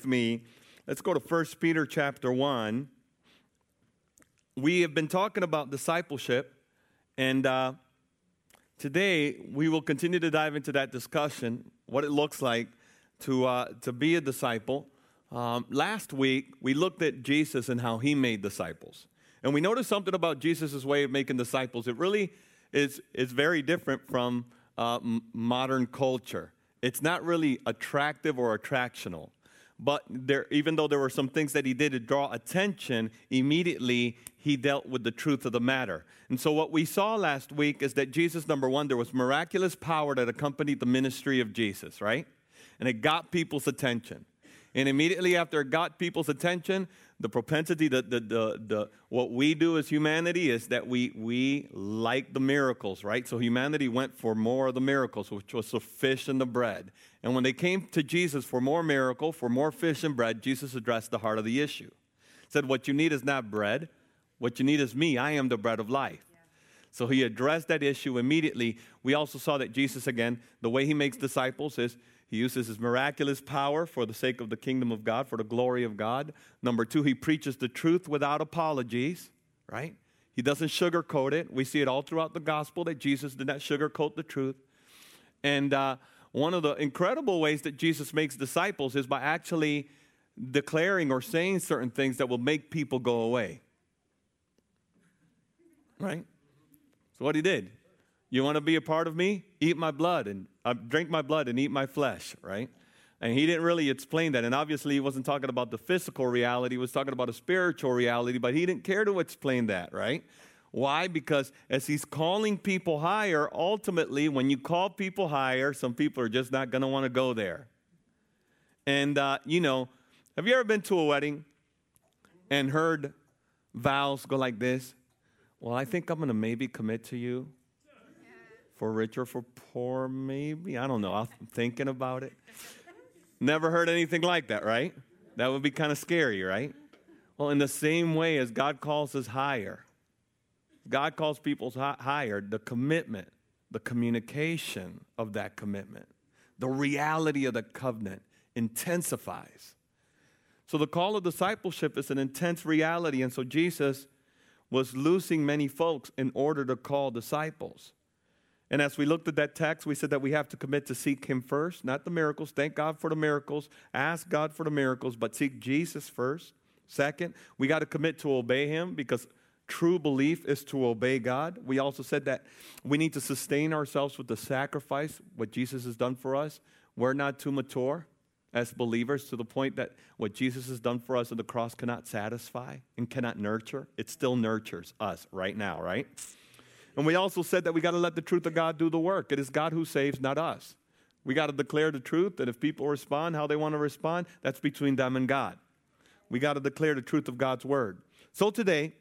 with me, let's go to 1 Peter chapter 1. We have been talking about discipleship, and uh, today we will continue to dive into that discussion, what it looks like to, uh, to be a disciple. Um, last week, we looked at Jesus and how he made disciples. And we noticed something about Jesus' way of making disciples. It really is, is very different from uh, m- modern culture. It's not really attractive or attractional. But there, even though there were some things that he did to draw attention, immediately he dealt with the truth of the matter. And so, what we saw last week is that Jesus, number one, there was miraculous power that accompanied the ministry of Jesus, right? And it got people's attention. And immediately after it got people's attention, the propensity, the, the, the, the, what we do as humanity is that we, we like the miracles, right? So humanity went for more of the miracles, which was the fish and the bread. And when they came to Jesus for more miracle, for more fish and bread, Jesus addressed the heart of the issue. Said, What you need is not bread, what you need is me. I am the bread of life. So he addressed that issue immediately. We also saw that Jesus, again, the way he makes disciples is he uses his miraculous power for the sake of the kingdom of God, for the glory of God. Number two, he preaches the truth without apologies, right? He doesn't sugarcoat it. We see it all throughout the gospel that Jesus did not sugarcoat the truth. And uh, one of the incredible ways that Jesus makes disciples is by actually declaring or saying certain things that will make people go away. Right? So, what he did, you want to be a part of me? Eat my blood and uh, drink my blood and eat my flesh, right? And he didn't really explain that. And obviously, he wasn't talking about the physical reality, he was talking about a spiritual reality, but he didn't care to explain that, right? Why? Because as he's calling people higher, ultimately, when you call people higher, some people are just not going to want to go there. And, uh, you know, have you ever been to a wedding and heard vows go like this? Well, I think I'm going to maybe commit to you for rich or for poor, maybe. I don't know. I'm thinking about it. Never heard anything like that, right? That would be kind of scary, right? Well, in the same way as God calls us higher, God calls people higher, the commitment, the communication of that commitment, the reality of the covenant intensifies. So the call of discipleship is an intense reality. And so Jesus was losing many folks in order to call disciples. And as we looked at that text, we said that we have to commit to seek Him first, not the miracles. Thank God for the miracles. Ask God for the miracles, but seek Jesus first. Second, we got to commit to obey Him because true belief is to obey God. We also said that we need to sustain ourselves with the sacrifice, what Jesus has done for us. We're not too mature as believers to the point that what Jesus has done for us on the cross cannot satisfy and cannot nurture. It still nurtures us right now, right? And we also said that we got to let the truth of God do the work. It is God who saves, not us. We got to declare the truth that if people respond how they want to respond, that's between them and God. We got to declare the truth of God's word. So today,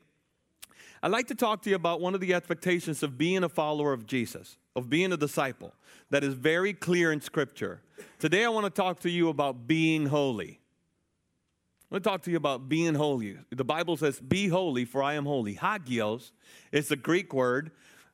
I'd like to talk to you about one of the expectations of being a follower of Jesus, of being a disciple, that is very clear in Scripture. Today, I want to talk to you about being holy. Want to talk to you about being holy. The Bible says, Be holy, for I am holy. Hagios is the Greek word.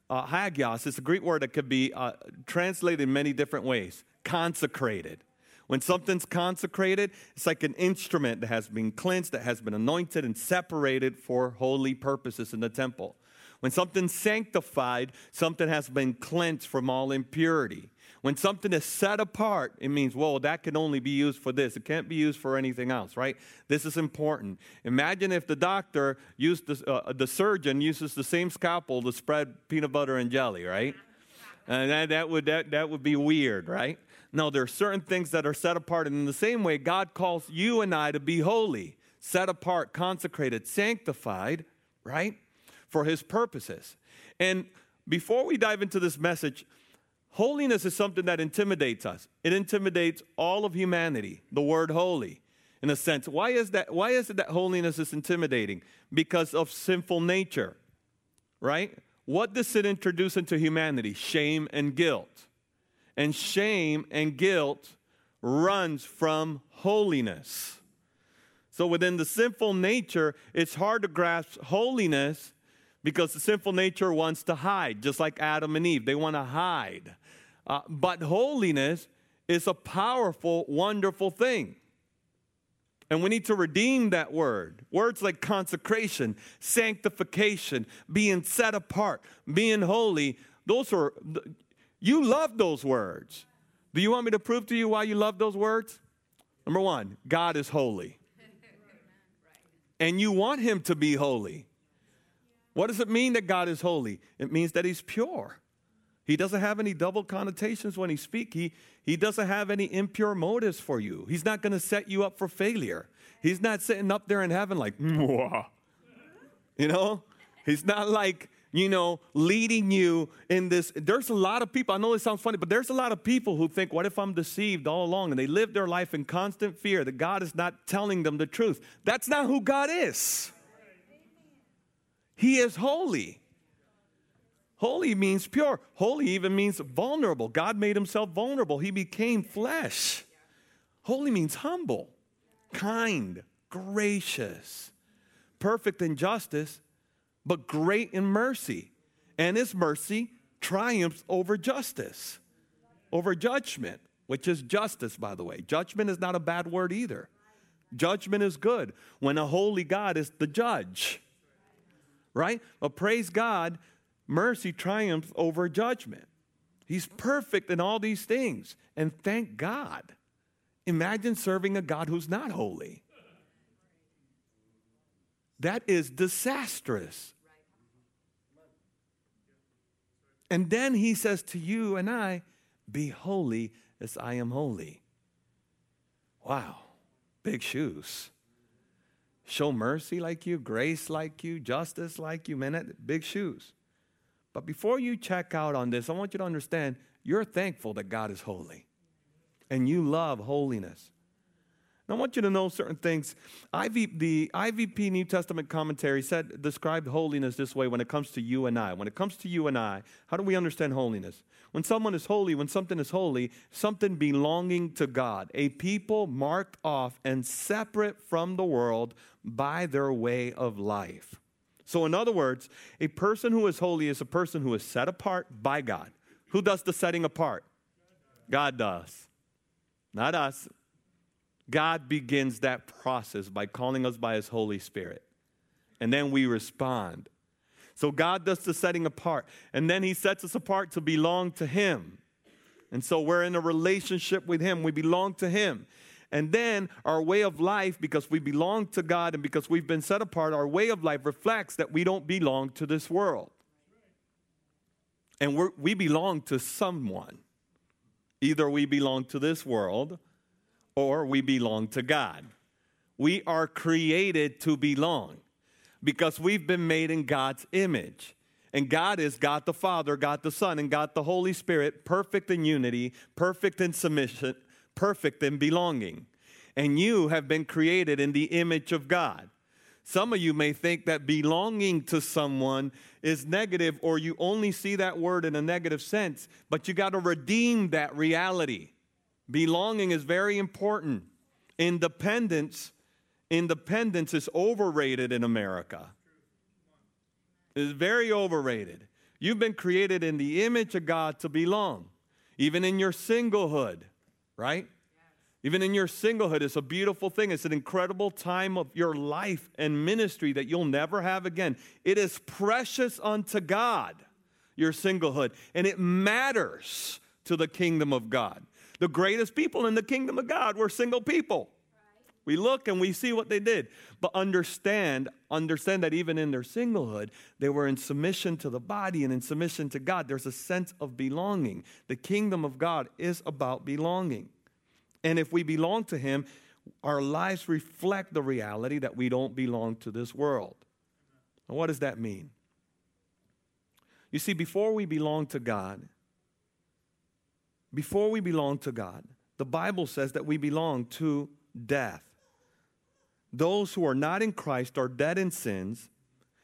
Uh, hagios is a Greek word that could be uh, translated in many different ways. Consecrated. When something's consecrated, it's like an instrument that has been cleansed, that has been anointed and separated for holy purposes in the temple. When something's sanctified, something has been cleansed from all impurity. When something is set apart, it means, well, that can only be used for this. It can't be used for anything else, right? This is important. Imagine if the doctor used the, uh, the surgeon uses the same scalpel to spread peanut butter and jelly, right? And that, that, would, that, that would be weird, right? No, there are certain things that are set apart. And in the same way, God calls you and I to be holy, set apart, consecrated, sanctified, right? For his purposes. And before we dive into this message, Holiness is something that intimidates us. It intimidates all of humanity, the word holy, in a sense. Why is, that, why is it that holiness is intimidating? Because of sinful nature, right? What does it introduce into humanity? Shame and guilt. And shame and guilt runs from holiness. So within the sinful nature, it's hard to grasp holiness because the sinful nature wants to hide, just like Adam and Eve. They want to hide. Uh, but holiness is a powerful, wonderful thing. And we need to redeem that word. Words like consecration, sanctification, being set apart, being holy, those are, you love those words. Do you want me to prove to you why you love those words? Number one, God is holy. And you want him to be holy. What does it mean that God is holy? It means that he's pure. He doesn't have any double connotations when he speaks. He, he doesn't have any impure motives for you. He's not going to set you up for failure. He's not sitting up there in heaven like, Mwah. you know? He's not like, you know, leading you in this. There's a lot of people, I know it sounds funny, but there's a lot of people who think, what if I'm deceived all along? And they live their life in constant fear that God is not telling them the truth. That's not who God is. He is holy. Holy means pure. Holy even means vulnerable. God made himself vulnerable. He became flesh. Holy means humble, kind, gracious, perfect in justice, but great in mercy. And his mercy triumphs over justice, over judgment, which is justice, by the way. Judgment is not a bad word either. Judgment is good when a holy God is the judge, right? But praise God, mercy triumphs over judgment. He's perfect in all these things. And thank God. Imagine serving a God who's not holy. That is disastrous. And then he says to you and I, Be holy as I am holy. Wow, big shoes. Show mercy like you, grace like you, justice like you, man, big shoes. But before you check out on this, I want you to understand you're thankful that God is holy and you love holiness. I want you to know certain things. IV, the IVP New Testament commentary said described holiness this way when it comes to you and I. When it comes to you and I, how do we understand holiness? When someone is holy, when something is holy, something belonging to God, a people marked off and separate from the world by their way of life. So, in other words, a person who is holy is a person who is set apart by God. Who does the setting apart? God does, not us. God begins that process by calling us by His Holy Spirit. And then we respond. So God does the setting apart. And then He sets us apart to belong to Him. And so we're in a relationship with Him. We belong to Him. And then our way of life, because we belong to God and because we've been set apart, our way of life reflects that we don't belong to this world. And we belong to someone. Either we belong to this world or we belong to God. We are created to belong because we've been made in God's image. And God is God the Father, God the Son, and God the Holy Spirit, perfect in unity, perfect in submission, perfect in belonging. And you have been created in the image of God. Some of you may think that belonging to someone is negative or you only see that word in a negative sense, but you got to redeem that reality. Belonging is very important. Independence, independence is overrated in America. It's very overrated. You've been created in the image of God to belong, even in your singlehood, right? Even in your singlehood, it's a beautiful thing. It's an incredible time of your life and ministry that you'll never have again. It is precious unto God, your singlehood, and it matters to the kingdom of God. The greatest people in the kingdom of God were single people. We look and we see what they did. But understand, understand that even in their singlehood, they were in submission to the body and in submission to God. There's a sense of belonging. The kingdom of God is about belonging. And if we belong to Him, our lives reflect the reality that we don't belong to this world. Now, what does that mean? You see, before we belong to God, before we belong to God, the Bible says that we belong to death. Those who are not in Christ are dead in sins,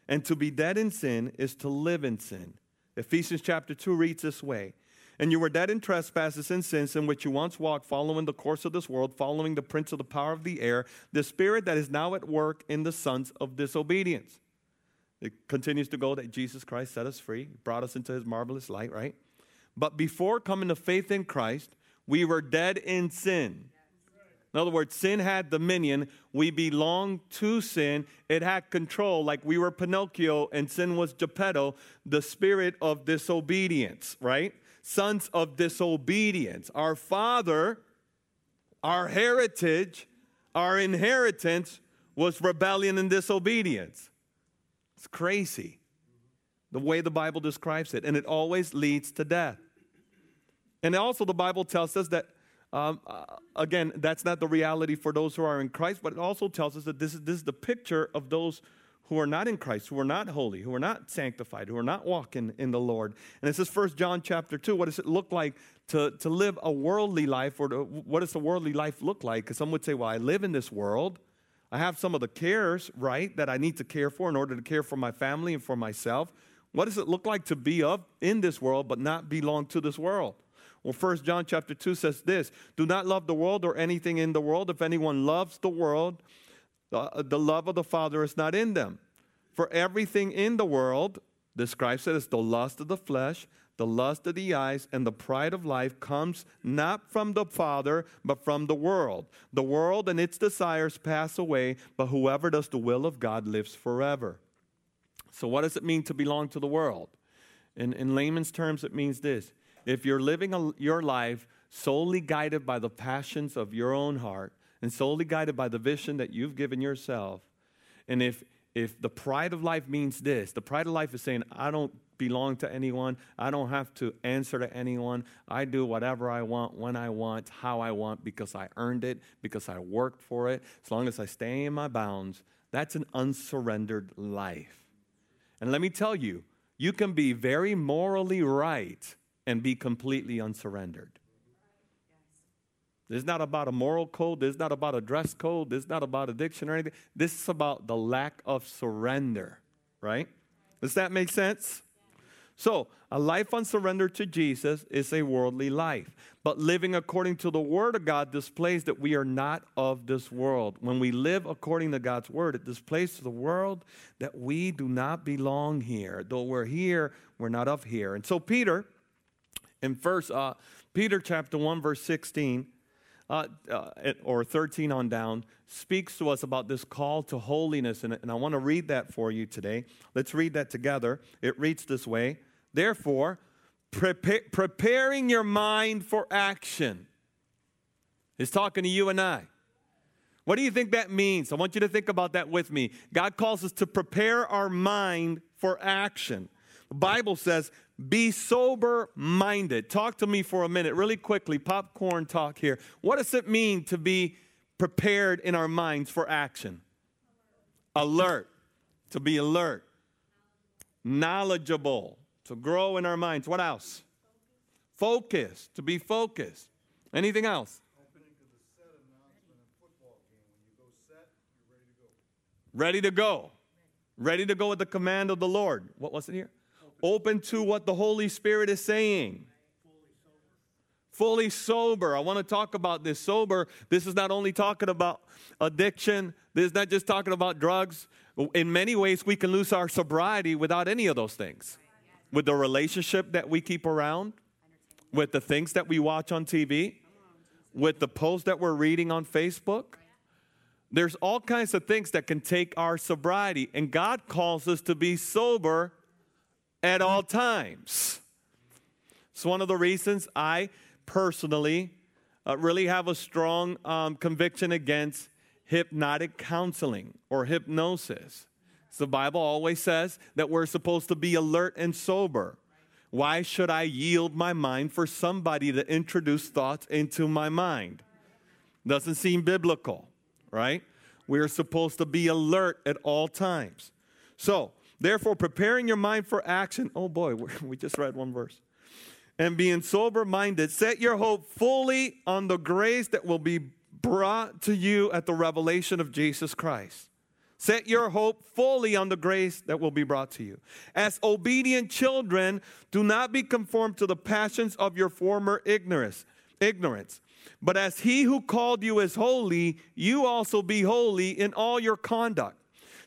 and to be dead in sin is to live in sin. Ephesians chapter 2 reads this way And you were dead in trespasses and sins in which you once walked, following the course of this world, following the prince of the power of the air, the spirit that is now at work in the sons of disobedience. It continues to go that Jesus Christ set us free, brought us into his marvelous light, right? But before coming to faith in Christ, we were dead in sin. In other words, sin had dominion. We belonged to sin. It had control, like we were Pinocchio and sin was Geppetto, the spirit of disobedience, right? Sons of disobedience. Our father, our heritage, our inheritance was rebellion and disobedience. It's crazy the way the Bible describes it, and it always leads to death. And also, the Bible tells us that um, uh, again, that's not the reality for those who are in Christ, but it also tells us that this is, this is the picture of those who are not in Christ, who are not holy, who are not sanctified, who are not walking in the Lord. And this is First John chapter 2. What does it look like to, to live a worldly life, or to, what does the worldly life look like? Because some would say, well, I live in this world. I have some of the cares, right, that I need to care for in order to care for my family and for myself. What does it look like to be of in this world but not belong to this world? Well, First John chapter 2 says this Do not love the world or anything in the world. If anyone loves the world, the, uh, the love of the Father is not in them. For everything in the world, describes it as the lust of the flesh, the lust of the eyes, and the pride of life comes not from the Father, but from the world. The world and its desires pass away, but whoever does the will of God lives forever. So, what does it mean to belong to the world? In, in layman's terms, it means this if you're living a, your life solely guided by the passions of your own heart and solely guided by the vision that you've given yourself, and if if the pride of life means this, the pride of life is saying, I don't belong to anyone, I don't have to answer to anyone, I do whatever I want, when I want, how I want, because I earned it, because I worked for it, as long as I stay in my bounds, that's an unsurrendered life. And let me tell you, you can be very morally right and be completely unsurrendered. This is not about a moral code. This is not about a dress code. This is not about addiction or anything. This is about the lack of surrender, right? Does that make sense? So, a life unsurrendered to Jesus is a worldly life. But living according to the Word of God displays that we are not of this world. When we live according to God's Word, it displays to the world that we do not belong here. Though we're here, we're not of here. And so, Peter in First uh, Peter chapter 1, verse 16, uh, uh, or 13 on down, speaks to us about this call to holiness. And, and I want to read that for you today. Let's read that together. It reads this way Therefore, prepa- preparing your mind for action. He's talking to you and I. What do you think that means? I want you to think about that with me. God calls us to prepare our mind for action. The Bible says, be sober minded. Talk to me for a minute, really quickly. Popcorn talk here. What does it mean to be prepared in our minds for action? Alert. To be alert. Knowledgeable. To grow in our minds. What else? Focus. To be focused. Anything else? Ready to go. Ready to go at the command of the Lord. What was it here? Open to what the Holy Spirit is saying. Fully sober. I want to talk about this. Sober, this is not only talking about addiction, this is not just talking about drugs. In many ways, we can lose our sobriety without any of those things. With the relationship that we keep around, with the things that we watch on TV, with the posts that we're reading on Facebook. There's all kinds of things that can take our sobriety, and God calls us to be sober at all times. It's one of the reasons I personally uh, really have a strong um, conviction against hypnotic counseling or hypnosis. The Bible always says that we're supposed to be alert and sober. Why should I yield my mind for somebody to introduce thoughts into my mind? Doesn't seem biblical, right? We're supposed to be alert at all times. So, Therefore, preparing your mind for action. Oh boy, we just read one verse. And being sober minded, set your hope fully on the grace that will be brought to you at the revelation of Jesus Christ. Set your hope fully on the grace that will be brought to you. As obedient children, do not be conformed to the passions of your former ignorance. Ignorance. But as he who called you is holy, you also be holy in all your conduct.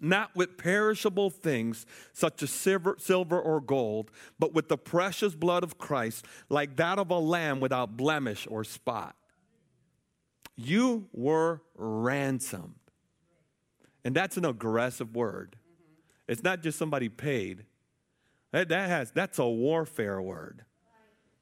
not with perishable things such as silver, or gold, but with the precious blood of Christ, like that of a lamb without blemish or spot. You were ransomed. And that's an aggressive word. It's not just somebody paid. That, that has that's a warfare word.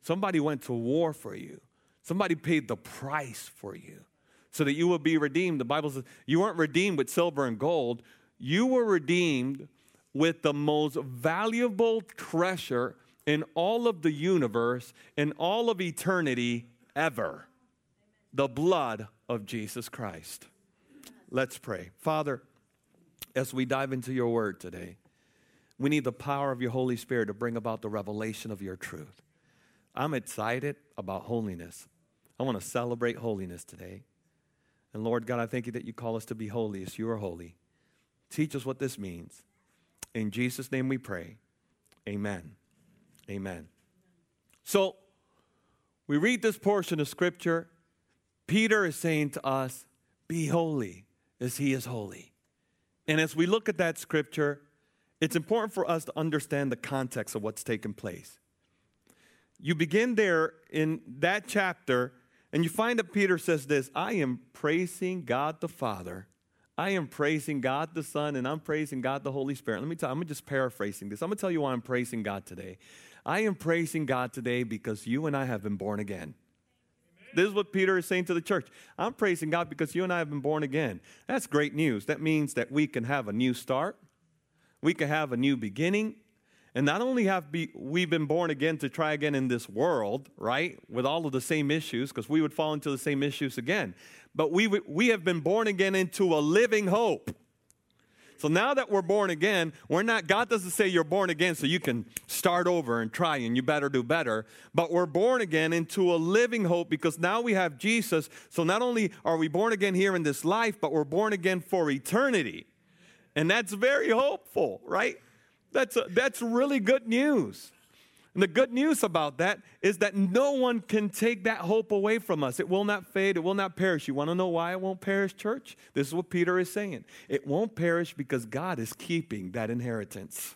Somebody went to war for you. Somebody paid the price for you so that you would be redeemed. The Bible says you weren't redeemed with silver and gold. You were redeemed with the most valuable treasure in all of the universe, in all of eternity ever the blood of Jesus Christ. Let's pray. Father, as we dive into your word today, we need the power of your Holy Spirit to bring about the revelation of your truth. I'm excited about holiness. I want to celebrate holiness today. And Lord God, I thank you that you call us to be holy as you are holy. Teach us what this means. In Jesus' name we pray. Amen. Amen. So, we read this portion of Scripture Peter is saying to us, Be holy as he is holy. And as we look at that scripture, it's important for us to understand the context of what's taken place. You begin there in that chapter, and you find that Peter says this I am praising God the Father. I am praising God the Son, and I'm praising God the Holy Spirit. Let me tell you, I'm just paraphrasing this. I'm going to tell you why I'm praising God today. I am praising God today because you and I have been born again. This is what Peter is saying to the church. I'm praising God because you and I have been born again. That's great news. That means that we can have a new start, we can have a new beginning. And not only have we been born again to try again in this world, right, with all of the same issues, because we would fall into the same issues again, but we, we have been born again into a living hope. So now that we're born again, we're not, God doesn't say you're born again so you can start over and try and you better do better, but we're born again into a living hope because now we have Jesus. So not only are we born again here in this life, but we're born again for eternity. And that's very hopeful, right? That's, a, that's really good news. And the good news about that is that no one can take that hope away from us. It will not fade, it will not perish. You want to know why it won't perish, church? This is what Peter is saying. It won't perish because God is keeping that inheritance.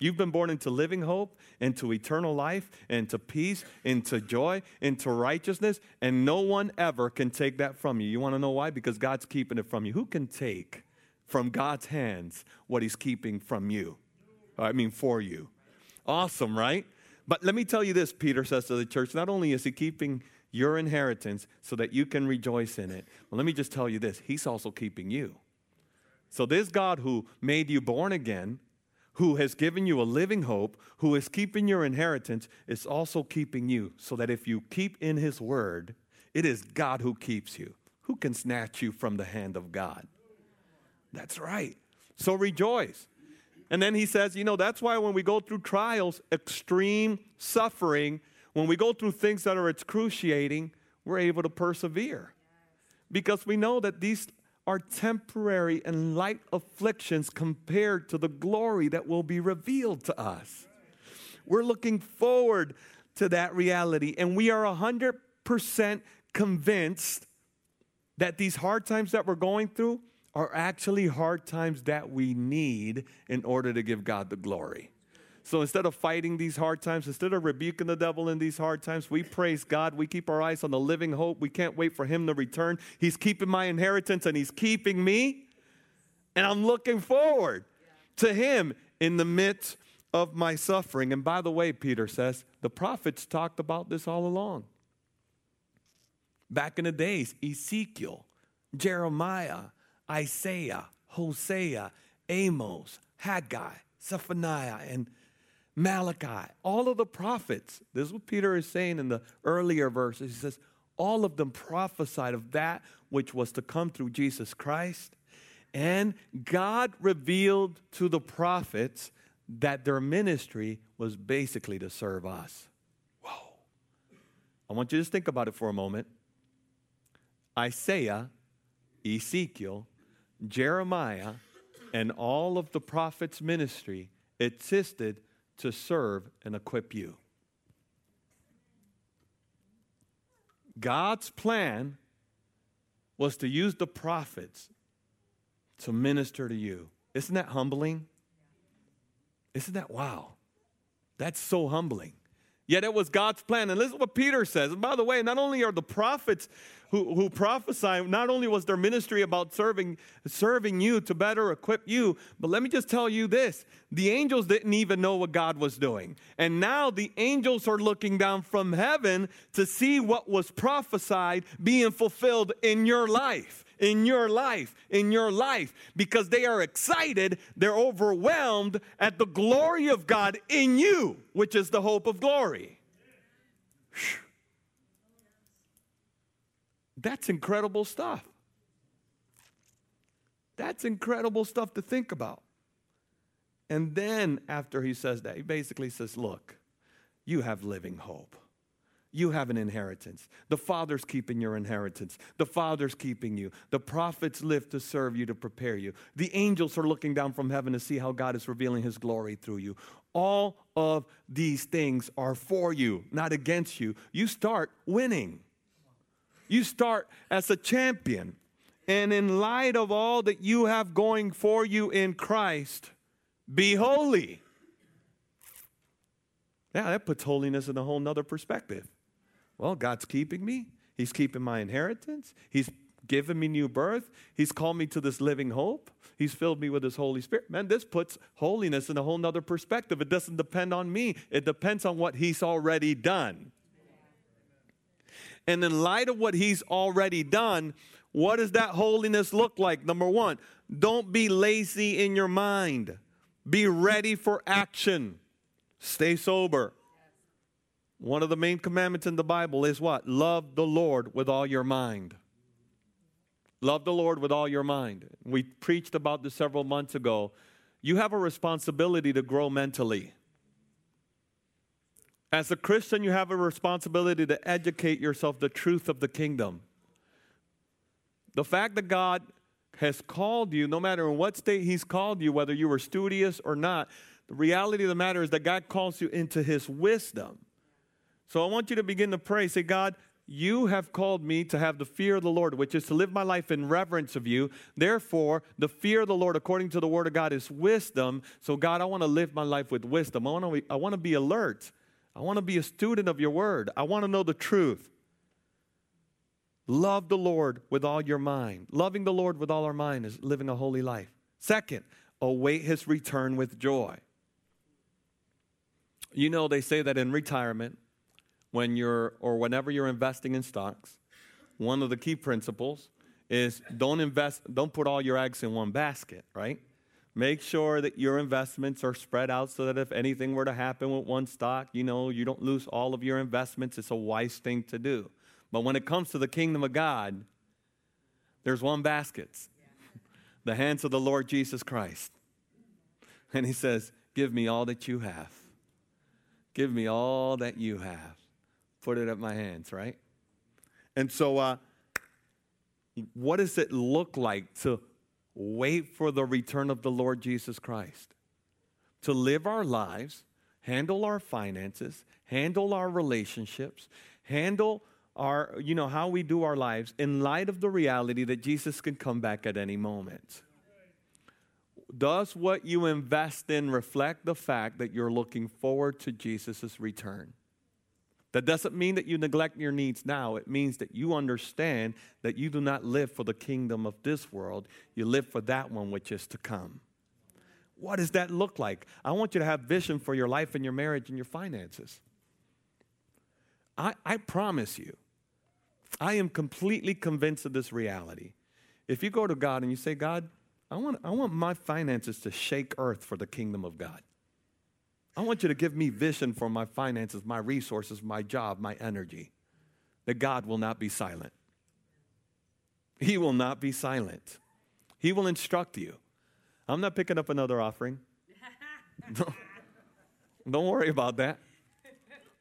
You've been born into living hope, into eternal life, into peace, into joy, into righteousness, and no one ever can take that from you. You want to know why? Because God's keeping it from you. Who can take from God's hands what He's keeping from you? I mean, for you. Awesome, right? But let me tell you this, Peter says to the church not only is he keeping your inheritance so that you can rejoice in it, well, let me just tell you this he's also keeping you. So, this God who made you born again, who has given you a living hope, who is keeping your inheritance, is also keeping you so that if you keep in his word, it is God who keeps you. Who can snatch you from the hand of God? That's right. So rejoice. And then he says, you know, that's why when we go through trials, extreme suffering, when we go through things that are excruciating, we're able to persevere. Because we know that these are temporary and light afflictions compared to the glory that will be revealed to us. We're looking forward to that reality, and we are 100% convinced that these hard times that we're going through are actually hard times that we need in order to give God the glory. So instead of fighting these hard times, instead of rebuking the devil in these hard times, we praise God. We keep our eyes on the living hope. We can't wait for him to return. He's keeping my inheritance and he's keeping me. And I'm looking forward to him in the midst of my suffering. And by the way, Peter says, the prophets talked about this all along. Back in the days, Ezekiel, Jeremiah, Isaiah, Hosea, Amos, Haggai, Zephaniah, and Malachi, all of the prophets. This is what Peter is saying in the earlier verses. He says, all of them prophesied of that which was to come through Jesus Christ. And God revealed to the prophets that their ministry was basically to serve us. Whoa. I want you to just think about it for a moment. Isaiah, Ezekiel, Jeremiah and all of the prophets' ministry existed to serve and equip you. God's plan was to use the prophets to minister to you. Isn't that humbling? Isn't that wow? That's so humbling. Yet it was God's plan. And listen what Peter says. And by the way, not only are the prophets who, who prophesy, not only was their ministry about serving, serving you to better equip you, but let me just tell you this the angels didn't even know what God was doing. And now the angels are looking down from heaven to see what was prophesied being fulfilled in your life in your life, in your life, because they are excited, they're overwhelmed at the glory of God in you, which is the hope of glory. That's incredible stuff. That's incredible stuff to think about. And then after he says that, he basically says, Look, you have living hope you have an inheritance. The Father's keeping your inheritance. The Father's keeping you. The prophets live to serve you, to prepare you. The angels are looking down from heaven to see how God is revealing his glory through you. All of these things are for you, not against you. You start winning. You start as a champion. And in light of all that you have going for you in Christ, be holy. Yeah, that puts holiness in a whole nother perspective. Well, God's keeping me. He's keeping my inheritance. He's given me new birth. He's called me to this living hope. He's filled me with His Holy Spirit. Man, this puts holiness in a whole nother perspective. It doesn't depend on me, it depends on what He's already done. And in light of what He's already done, what does that holiness look like? Number one, don't be lazy in your mind, be ready for action, stay sober. One of the main commandments in the Bible is what? Love the Lord with all your mind. Love the Lord with all your mind. We preached about this several months ago. You have a responsibility to grow mentally. As a Christian, you have a responsibility to educate yourself the truth of the kingdom. The fact that God has called you, no matter in what state He's called you, whether you were studious or not, the reality of the matter is that God calls you into His wisdom. So I want you to begin to pray. Say, God, you have called me to have the fear of the Lord, which is to live my life in reverence of you. Therefore, the fear of the Lord, according to the word of God, is wisdom. So, God, I want to live my life with wisdom. I want to, I want to be alert. I want to be a student of your word. I want to know the truth. Love the Lord with all your mind. Loving the Lord with all our mind is living a holy life. Second, await his return with joy. You know, they say that in retirement, when you're or whenever you're investing in stocks, one of the key principles is don't invest don't put all your eggs in one basket, right? Make sure that your investments are spread out so that if anything were to happen with one stock, you know, you don't lose all of your investments. It's a wise thing to do. But when it comes to the kingdom of God, there's one basket. the hands of the Lord Jesus Christ. And he says, "Give me all that you have. Give me all that you have." Put it at my hands, right? And so, uh, what does it look like to wait for the return of the Lord Jesus Christ? To live our lives, handle our finances, handle our relationships, handle our, you know, how we do our lives in light of the reality that Jesus can come back at any moment. Does what you invest in reflect the fact that you're looking forward to Jesus' return? That doesn't mean that you neglect your needs now. It means that you understand that you do not live for the kingdom of this world, you live for that one which is to come. What does that look like? I want you to have vision for your life and your marriage and your finances. I, I promise you, I am completely convinced of this reality. If you go to God and you say, God, I want, I want my finances to shake earth for the kingdom of God. I want you to give me vision for my finances, my resources, my job, my energy. That God will not be silent. He will not be silent. He will instruct you. I'm not picking up another offering. Don't worry about that.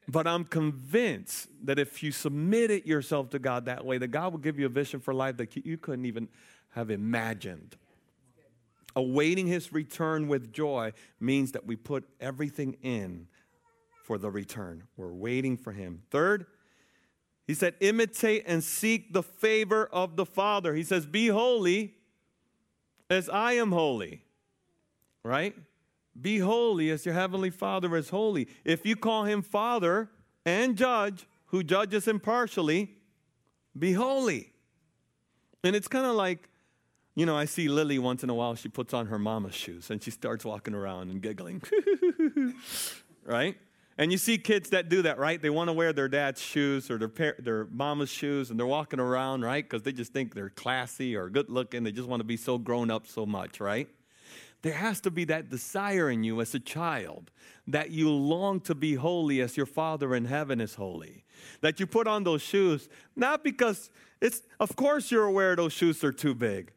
But I'm convinced that if you submitted yourself to God that way, that God will give you a vision for life that you couldn't even have imagined. Awaiting his return with joy means that we put everything in for the return. We're waiting for him. Third, he said, imitate and seek the favor of the Father. He says, be holy as I am holy. Right? Be holy as your heavenly Father is holy. If you call him Father and Judge, who judges impartially, be holy. And it's kind of like, you know, I see Lily once in a while, she puts on her mama's shoes and she starts walking around and giggling. right? And you see kids that do that, right? They want to wear their dad's shoes or their, par- their mama's shoes and they're walking around, right? Because they just think they're classy or good looking. They just want to be so grown up so much, right? There has to be that desire in you as a child that you long to be holy as your Father in heaven is holy. That you put on those shoes, not because it's, of course, you're aware those shoes are too big.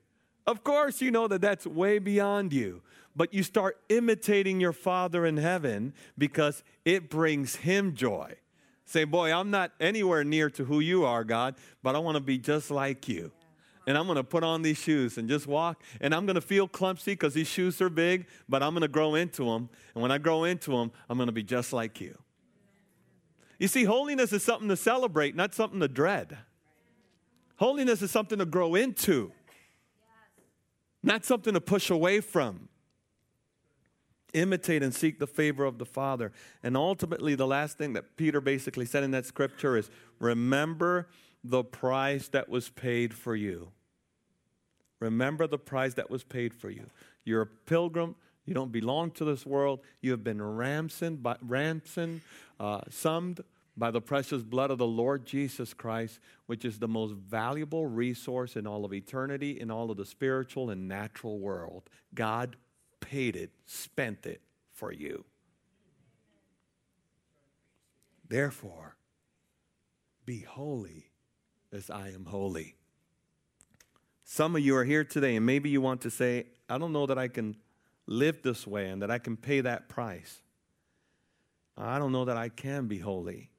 Of course, you know that that's way beyond you. But you start imitating your Father in heaven because it brings Him joy. Say, boy, I'm not anywhere near to who you are, God, but I want to be just like you and I'm going to put on these shoes and just walk. And I'm going to feel clumsy because these shoes are big, but I'm going to grow into them. And when I grow into them, I'm going to be just like you. You see, holiness is something to celebrate, not something to dread. Holiness is something to grow into, not something to push away from. Imitate and seek the favor of the Father. And ultimately, the last thing that Peter basically said in that scripture is remember the price that was paid for you. Remember the price that was paid for you. You're a pilgrim. You don't belong to this world. You have been ransomed, by, ransomed uh, summed by the precious blood of the Lord Jesus Christ, which is the most valuable resource in all of eternity, in all of the spiritual and natural world. God paid it, spent it for you. Therefore, be holy as I am holy. Some of you are here today, and maybe you want to say, I don't know that I can live this way and that I can pay that price. I don't know that I can be holy.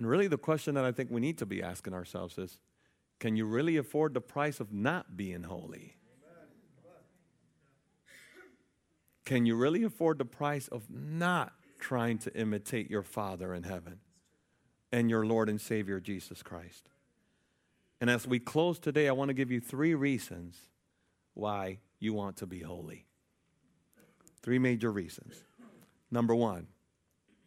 And really, the question that I think we need to be asking ourselves is can you really afford the price of not being holy? Can you really afford the price of not trying to imitate your Father in heaven? and your Lord and Savior Jesus Christ. And as we close today, I want to give you three reasons why you want to be holy. Three major reasons. Number one,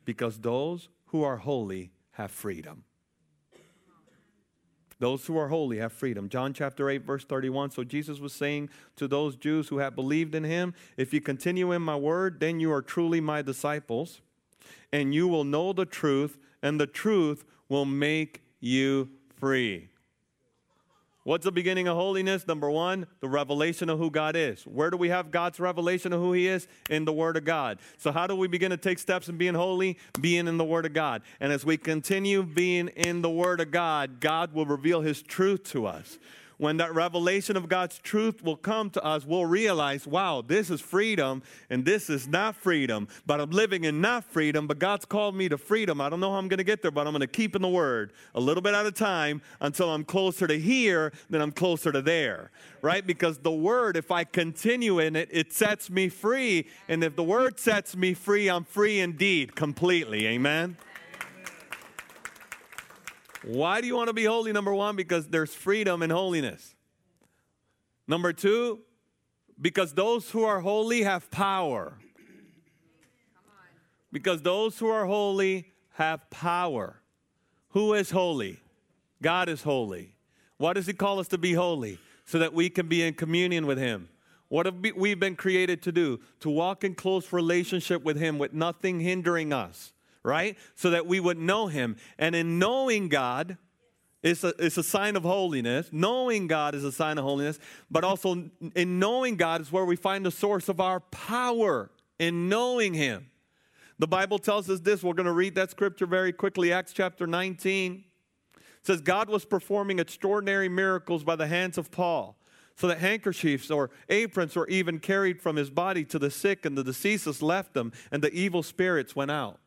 because those who are holy have freedom. Those who are holy have freedom. John chapter 8, verse 31. So Jesus was saying to those Jews who have believed in him, If you continue in my word, then you are truly my disciples, and you will know the truth, and the truth will make you free. What's the beginning of holiness? Number one, the revelation of who God is. Where do we have God's revelation of who He is? In the Word of God. So, how do we begin to take steps in being holy? Being in the Word of God. And as we continue being in the Word of God, God will reveal His truth to us when that revelation of God's truth will come to us, we'll realize, wow, this is freedom and this is not freedom. But I'm living in not freedom, but God's called me to freedom. I don't know how I'm going to get there, but I'm going to keep in the Word a little bit at a time until I'm closer to here than I'm closer to there, right? Because the Word, if I continue in it, it sets me free. And if the Word sets me free, I'm free indeed, completely. Amen? Why do you want to be holy? Number one, because there's freedom in holiness. Number two, because those who are holy have power. Because those who are holy have power. Who is holy? God is holy. Why does He call us to be holy? So that we can be in communion with Him. What have we been created to do? To walk in close relationship with Him with nothing hindering us right? So that we would know Him. And in knowing God, it's a, it's a sign of holiness. Knowing God is a sign of holiness, but also in knowing God is where we find the source of our power in knowing Him. The Bible tells us this. We're going to read that scripture very quickly. Acts chapter 19 it says, God was performing extraordinary miracles by the hands of Paul, so that handkerchiefs or aprons were even carried from his body to the sick, and the diseases left them, and the evil spirits went out.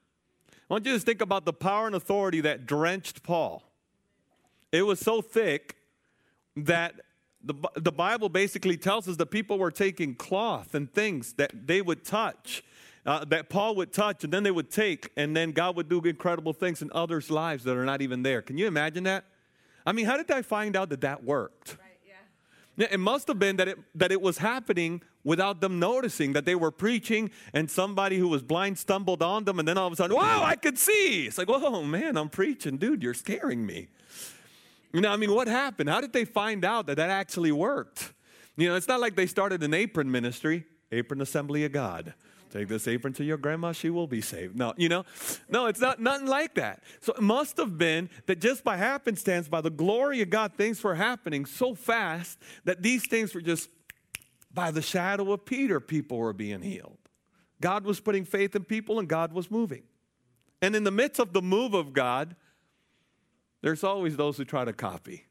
I want you to think about the power and authority that drenched Paul. It was so thick that the, the Bible basically tells us that people were taking cloth and things that they would touch, uh, that Paul would touch, and then they would take, and then God would do incredible things in others' lives that are not even there. Can you imagine that? I mean, how did I find out that that worked? Yeah, it must have been that it, that it was happening without them noticing that they were preaching and somebody who was blind stumbled on them and then all of a sudden, wow, I could see. It's like, whoa, man, I'm preaching. Dude, you're scaring me. You know, I mean, what happened? How did they find out that that actually worked? You know, it's not like they started an apron ministry, Apron Assembly of God. Take this apron to your grandma, she will be saved. No, you know, no, it's not nothing like that. So it must have been that just by happenstance, by the glory of God, things were happening so fast that these things were just by the shadow of Peter, people were being healed. God was putting faith in people and God was moving. And in the midst of the move of God, there's always those who try to copy.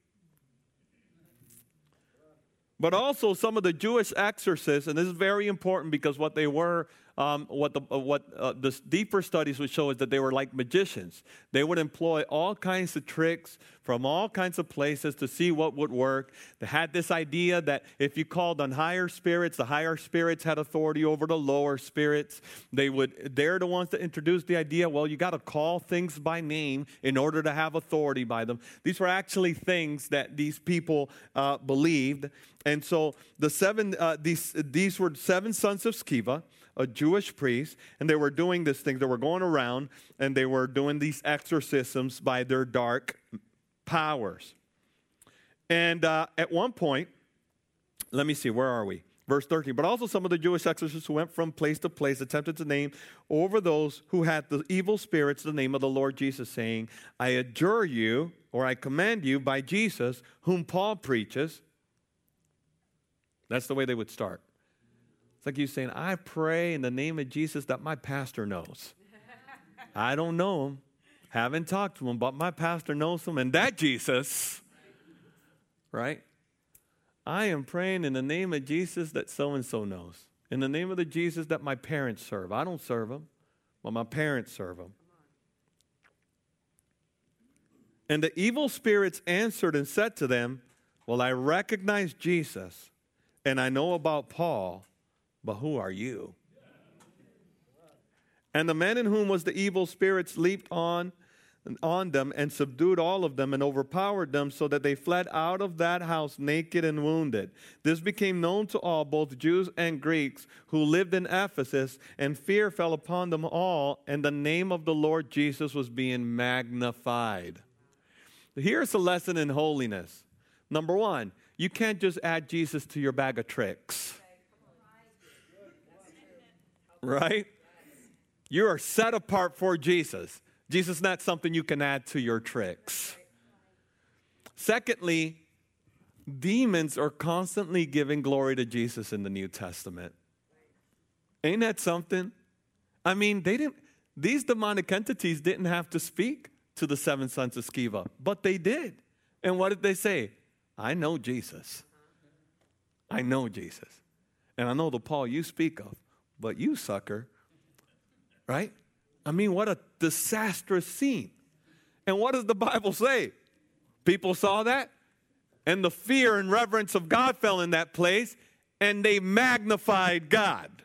But also, some of the Jewish exorcists, and this is very important because what they were um, what the, uh, what uh, the deeper studies would show is that they were like magicians. They would employ all kinds of tricks from all kinds of places to see what would work. They had this idea that if you called on higher spirits, the higher spirits had authority over the lower spirits. They would, they're the ones that introduced the idea, well, you got to call things by name in order to have authority by them. These were actually things that these people uh, believed. And so the seven, uh, these, these were seven sons of Sceva a Jewish priest, and they were doing this thing. They were going around and they were doing these exorcisms by their dark powers. And uh, at one point, let me see, where are we? Verse 13. But also some of the Jewish exorcists who went from place to place attempted to name over those who had the evil spirits the name of the Lord Jesus, saying, I adjure you, or I command you by Jesus, whom Paul preaches. That's the way they would start. It's like you saying, I pray in the name of Jesus that my pastor knows. I don't know him, haven't talked to him, but my pastor knows him, and that Jesus, right? I am praying in the name of Jesus that so and so knows. In the name of the Jesus that my parents serve. I don't serve him, but my parents serve him. And the evil spirits answered and said to them, Well, I recognize Jesus and I know about Paul, but who are you? And the man in whom was the evil spirits leaped on on them and subdued all of them and overpowered them so that they fled out of that house naked and wounded. This became known to all, both Jews and Greeks, who lived in Ephesus, and fear fell upon them all, and the name of the Lord Jesus was being magnified. Here's a lesson in holiness. Number one, you can't just add Jesus to your bag of tricks right? You are set apart for Jesus. Jesus is not something you can add to your tricks. Secondly, demons are constantly giving glory to Jesus in the New Testament. Ain't that something? I mean, they didn't these demonic entities didn't have to speak to the seven sons of Sceva, but they did. And what did they say? I know Jesus. I know Jesus. And I know the Paul you speak of but you sucker. Right? I mean, what a disastrous scene. And what does the Bible say? People saw that, and the fear and reverence of God fell in that place, and they magnified God.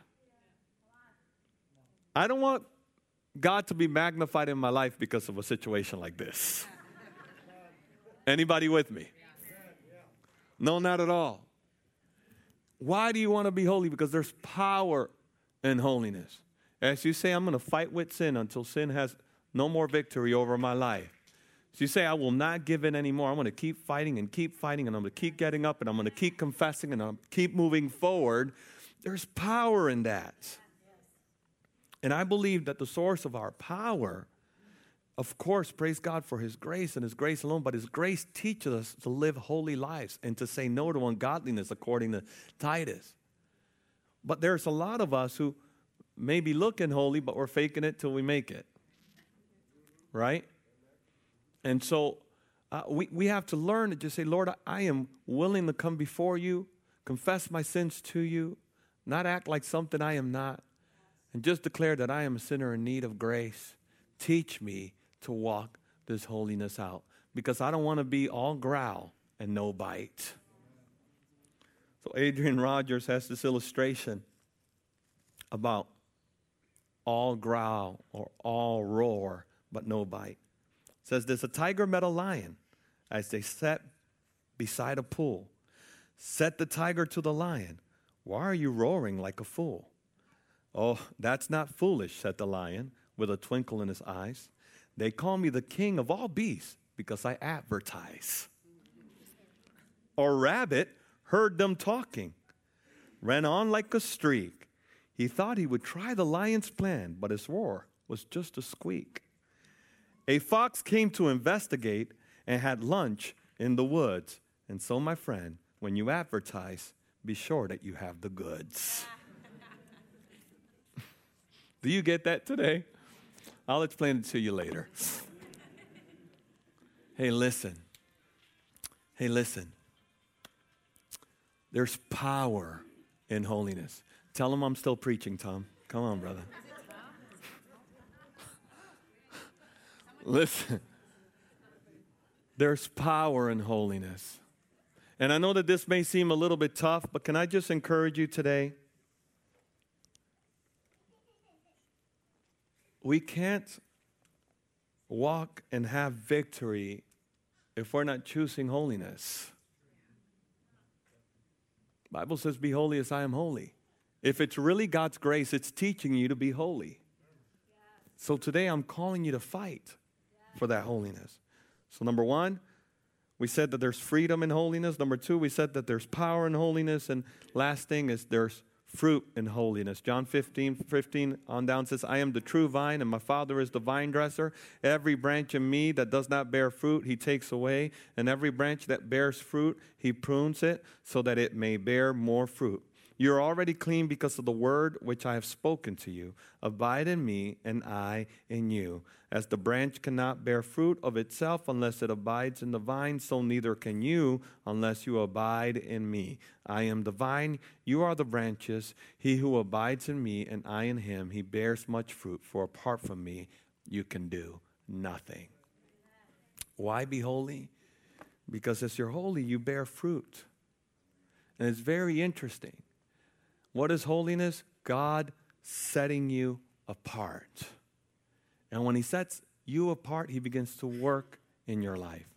I don't want God to be magnified in my life because of a situation like this. Anybody with me? No, not at all. Why do you want to be holy? Because there's power and holiness. As you say, I'm going to fight with sin until sin has no more victory over my life. So you say, I will not give in anymore. I'm going to keep fighting and keep fighting, and I'm going to keep getting up, and I'm going to keep confessing, and I'm keep moving forward. There's power in that. And I believe that the source of our power, of course, praise God for His grace and His grace alone, but His grace teaches us to live holy lives and to say no to ungodliness, according to Titus. But there's a lot of us who may be looking holy, but we're faking it till we make it. Right? And so uh, we, we have to learn to just say, Lord, I am willing to come before you, confess my sins to you, not act like something I am not, and just declare that I am a sinner in need of grace. Teach me to walk this holiness out because I don't want to be all growl and no bite. So Adrian Rogers has this illustration about all growl or all roar, but no bite. It says this a tiger met a lion as they sat beside a pool. Said the tiger to the lion, Why are you roaring like a fool? Oh, that's not foolish, said the lion with a twinkle in his eyes. They call me the king of all beasts because I advertise. A rabbit heard them talking, ran on like a streak. He thought he would try the lion's plan, but his roar was just a squeak. A fox came to investigate and had lunch in the woods. And so, my friend, when you advertise, be sure that you have the goods. Do you get that today? I'll explain it to you later. hey, listen. Hey, listen. There's power in holiness. Tell them I'm still preaching, Tom. Come on, brother. listen. There's power in holiness. And I know that this may seem a little bit tough, but can I just encourage you today? We can't walk and have victory if we're not choosing holiness. Bible says be holy as I am holy. If it's really God's grace, it's teaching you to be holy. So today I'm calling you to fight for that holiness. So number 1, we said that there's freedom in holiness. Number 2, we said that there's power in holiness and last thing is there's fruit in holiness. John 15, 15 on down says, I am the true vine, and my Father is the vine dresser. Every branch in me that does not bear fruit, he takes away. And every branch that bears fruit, he prunes it so that it may bear more fruit. You're already clean because of the word which I have spoken to you. Abide in me, and I in you. As the branch cannot bear fruit of itself unless it abides in the vine, so neither can you unless you abide in me. I am the vine, you are the branches. He who abides in me, and I in him, he bears much fruit, for apart from me, you can do nothing. Why be holy? Because as you're holy, you bear fruit. And it's very interesting what is holiness? God setting you apart. And when He sets you apart, He begins to work in your life.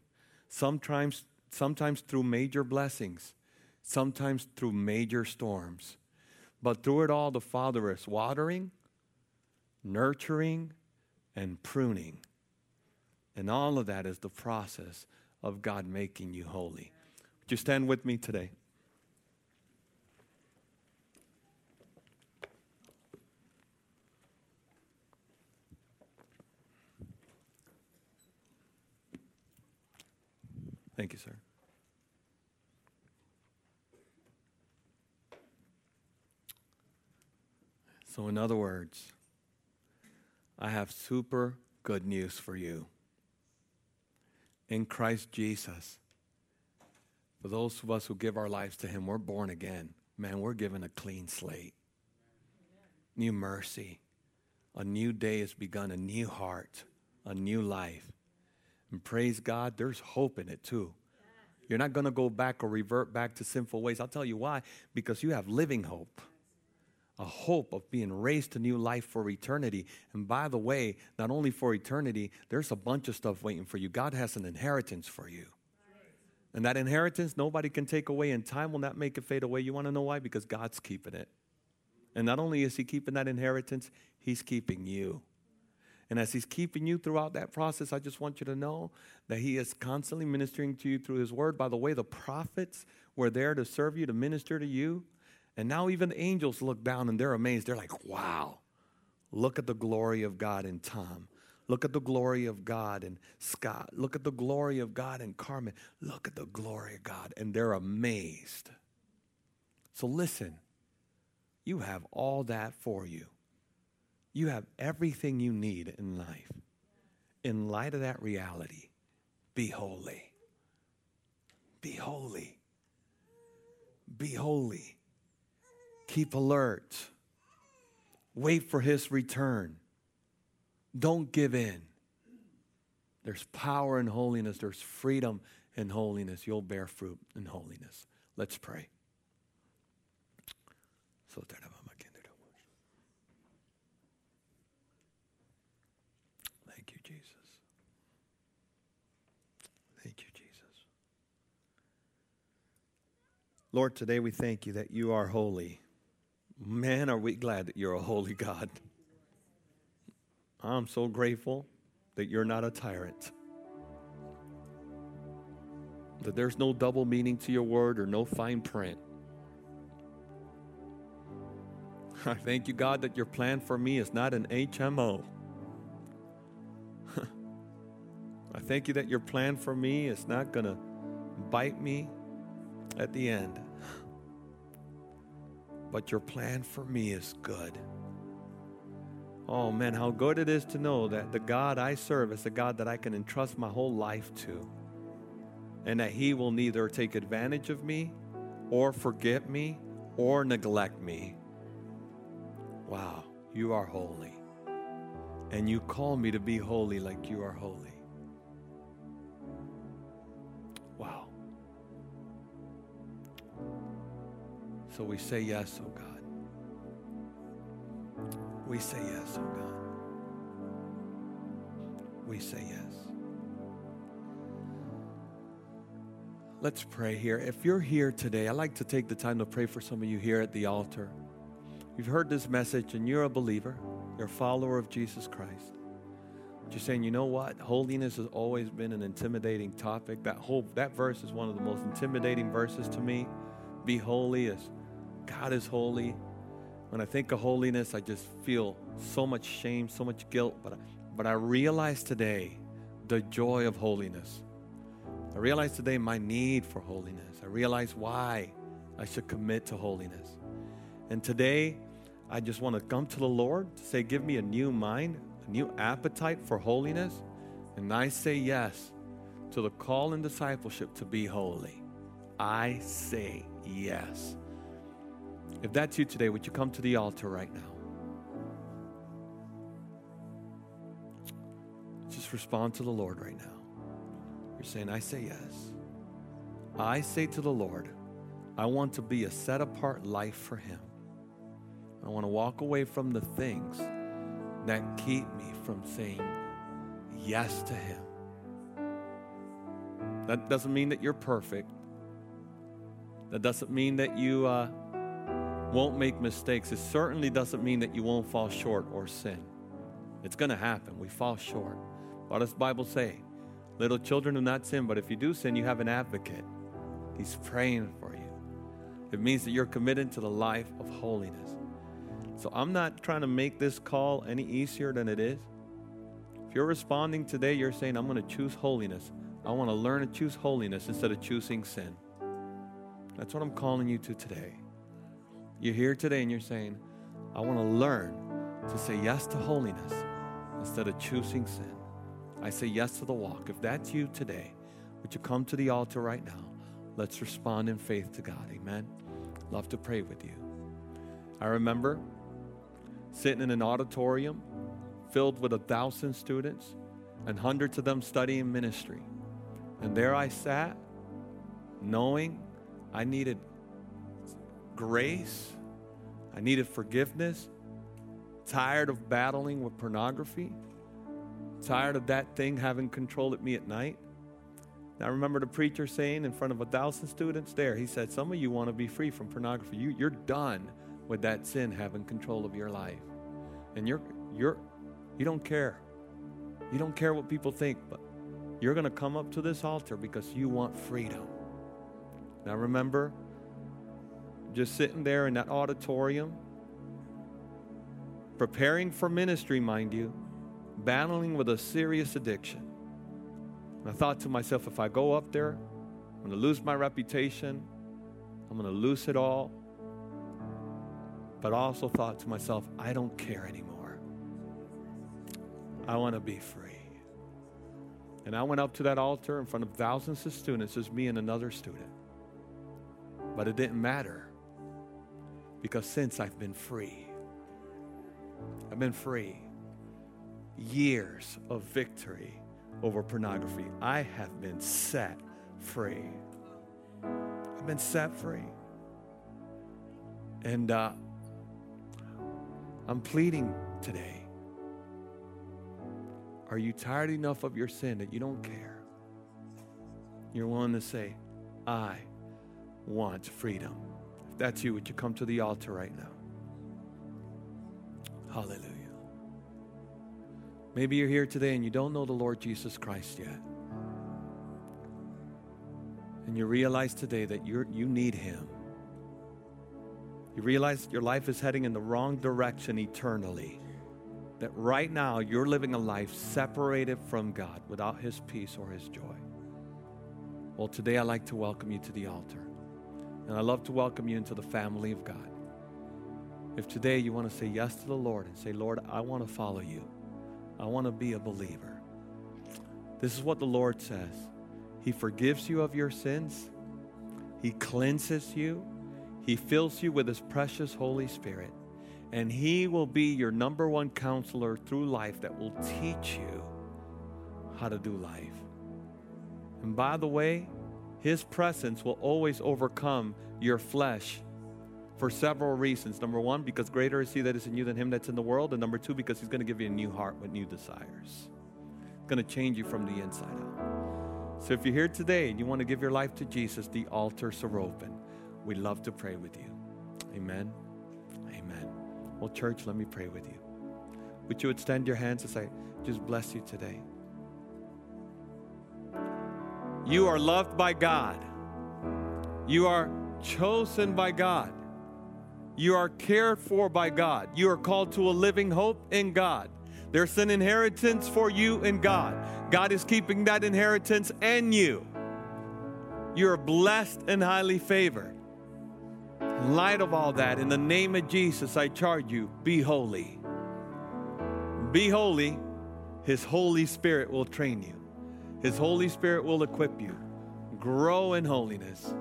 Sometimes, sometimes through major blessings, sometimes through major storms. But through it all, the Father is watering, nurturing, and pruning. And all of that is the process of God making you holy. Would you stand with me today? Thank you, sir. So, in other words, I have super good news for you. In Christ Jesus, for those of us who give our lives to Him, we're born again. Man, we're given a clean slate, new mercy. A new day has begun, a new heart, a new life. And praise God, there's hope in it too. You're not going to go back or revert back to sinful ways. I'll tell you why. Because you have living hope, a hope of being raised to new life for eternity. And by the way, not only for eternity, there's a bunch of stuff waiting for you. God has an inheritance for you. And that inheritance, nobody can take away, and time will not make it fade away. You want to know why? Because God's keeping it. And not only is He keeping that inheritance, He's keeping you. And as He's keeping you throughout that process, I just want you to know that He is constantly ministering to you through His Word. By the way, the prophets were there to serve you, to minister to you. And now even the angels look down and they're amazed. They're like, wow, look at the glory of God in Tom. Look at the glory of God in Scott. Look at the glory of God in Carmen. Look at the glory of God. And they're amazed. So listen, you have all that for you. You have everything you need in life. In light of that reality, be holy. Be holy. Be holy. Keep alert. Wait for his return. Don't give in. There's power in holiness, there's freedom in holiness. You'll bear fruit in holiness. Let's pray. Thank you, Jesus. Thank you, Jesus. Lord, today we thank you that you are holy. Man, are we glad that you're a holy God. I'm so grateful that you're not a tyrant. That there's no double meaning to your word or no fine print. I thank you, God, that your plan for me is not an HMO. I thank you that your plan for me is not going to bite me at the end. But your plan for me is good. Oh man, how good it is to know that the God I serve is a God that I can entrust my whole life to. And that He will neither take advantage of me or forget me or neglect me. Wow, you are holy. And you call me to be holy like you are holy. So we say yes, oh God. We say yes, oh God. We say yes. Let's pray here. If you're here today, I'd like to take the time to pray for some of you here at the altar. You've heard this message and you're a believer, you're a follower of Jesus Christ. But you're saying, you know what? Holiness has always been an intimidating topic. That whole that verse is one of the most intimidating verses to me. Be holy as God is holy. When I think of holiness, I just feel so much shame, so much guilt. But, but I realize today the joy of holiness. I realize today my need for holiness. I realize why I should commit to holiness. And today, I just want to come to the Lord to say, Give me a new mind, a new appetite for holiness. And I say yes to the call and discipleship to be holy. I say yes. If that's you today, would you come to the altar right now? Just respond to the Lord right now. You're saying, I say yes. I say to the Lord, I want to be a set apart life for Him. I want to walk away from the things that keep me from saying yes to Him. That doesn't mean that you're perfect. That doesn't mean that you uh, won't make mistakes. It certainly doesn't mean that you won't fall short or sin. It's going to happen. We fall short. What does the Bible say? Little children do not sin, but if you do sin, you have an advocate. He's praying for you. It means that you're committed to the life of holiness. So I'm not trying to make this call any easier than it is. If you're responding today, you're saying, I'm going to choose holiness. I want to learn to choose holiness instead of choosing sin. That's what I'm calling you to today. You're here today and you're saying, I want to learn to say yes to holiness instead of choosing sin. I say yes to the walk. If that's you today, would you come to the altar right now? Let's respond in faith to God. Amen. Love to pray with you. I remember sitting in an auditorium filled with a thousand students and hundreds of them studying ministry. And there I sat, knowing I needed grace, I needed forgiveness, tired of battling with pornography, tired of that thing having control of me at night. And I remember the preacher saying in front of a thousand students there, he said, Some of you want to be free from pornography. You, you're done with that sin having control of your life. And you're you're you don't care. You don't care what people think, but you're going to come up to this altar because you want freedom. Now remember just sitting there in that auditorium preparing for ministry, mind you, battling with a serious addiction. And I thought to myself, if I go up there, I'm going to lose my reputation. I'm going to lose it all but I also thought to myself, I don't care anymore. I want to be free. And I went up to that altar in front of thousands of students, just me and another student. But it didn't matter because since I've been free, I've been free. Years of victory over pornography. I have been set free. I've been set free. And uh, I'm pleading today. Are you tired enough of your sin that you don't care? You're willing to say, I want freedom. If that's you, would you come to the altar right now? Hallelujah. Maybe you're here today and you don't know the Lord Jesus Christ yet. And you realize today that you you need Him. You realize your life is heading in the wrong direction eternally. That right now you're living a life separated from God without His peace or His joy. Well, today I'd like to welcome you to the altar. And I love to welcome you into the family of God. If today you want to say yes to the Lord and say, Lord, I want to follow you, I want to be a believer. This is what the Lord says He forgives you of your sins, He cleanses you, He fills you with His precious Holy Spirit, and He will be your number one counselor through life that will teach you how to do life. And by the way, His presence will always overcome your flesh for several reasons. Number one, because greater is He that is in you than Him that's in the world. And number two, because He's going to give you a new heart with new desires. It's going to change you from the inside out. So if you're here today and you want to give your life to Jesus, the altars are open. We'd love to pray with you. Amen. Amen. Well, church, let me pray with you. Would you extend your hands as I just bless you today? You are loved by God. You are chosen by God. You are cared for by God. You are called to a living hope in God. There's an inheritance for you in God. God is keeping that inheritance and you. You're blessed and highly favored. In light of all that, in the name of Jesus, I charge you be holy. Be holy. His Holy Spirit will train you. His Holy Spirit will equip you. Grow in holiness.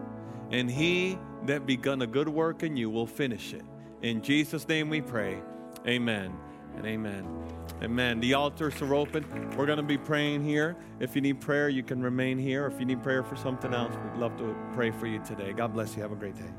And he that begun a good work in you will finish it. In Jesus' name we pray. Amen and amen. Amen. The altars are open. We're going to be praying here. If you need prayer, you can remain here. If you need prayer for something else, we'd love to pray for you today. God bless you. Have a great day.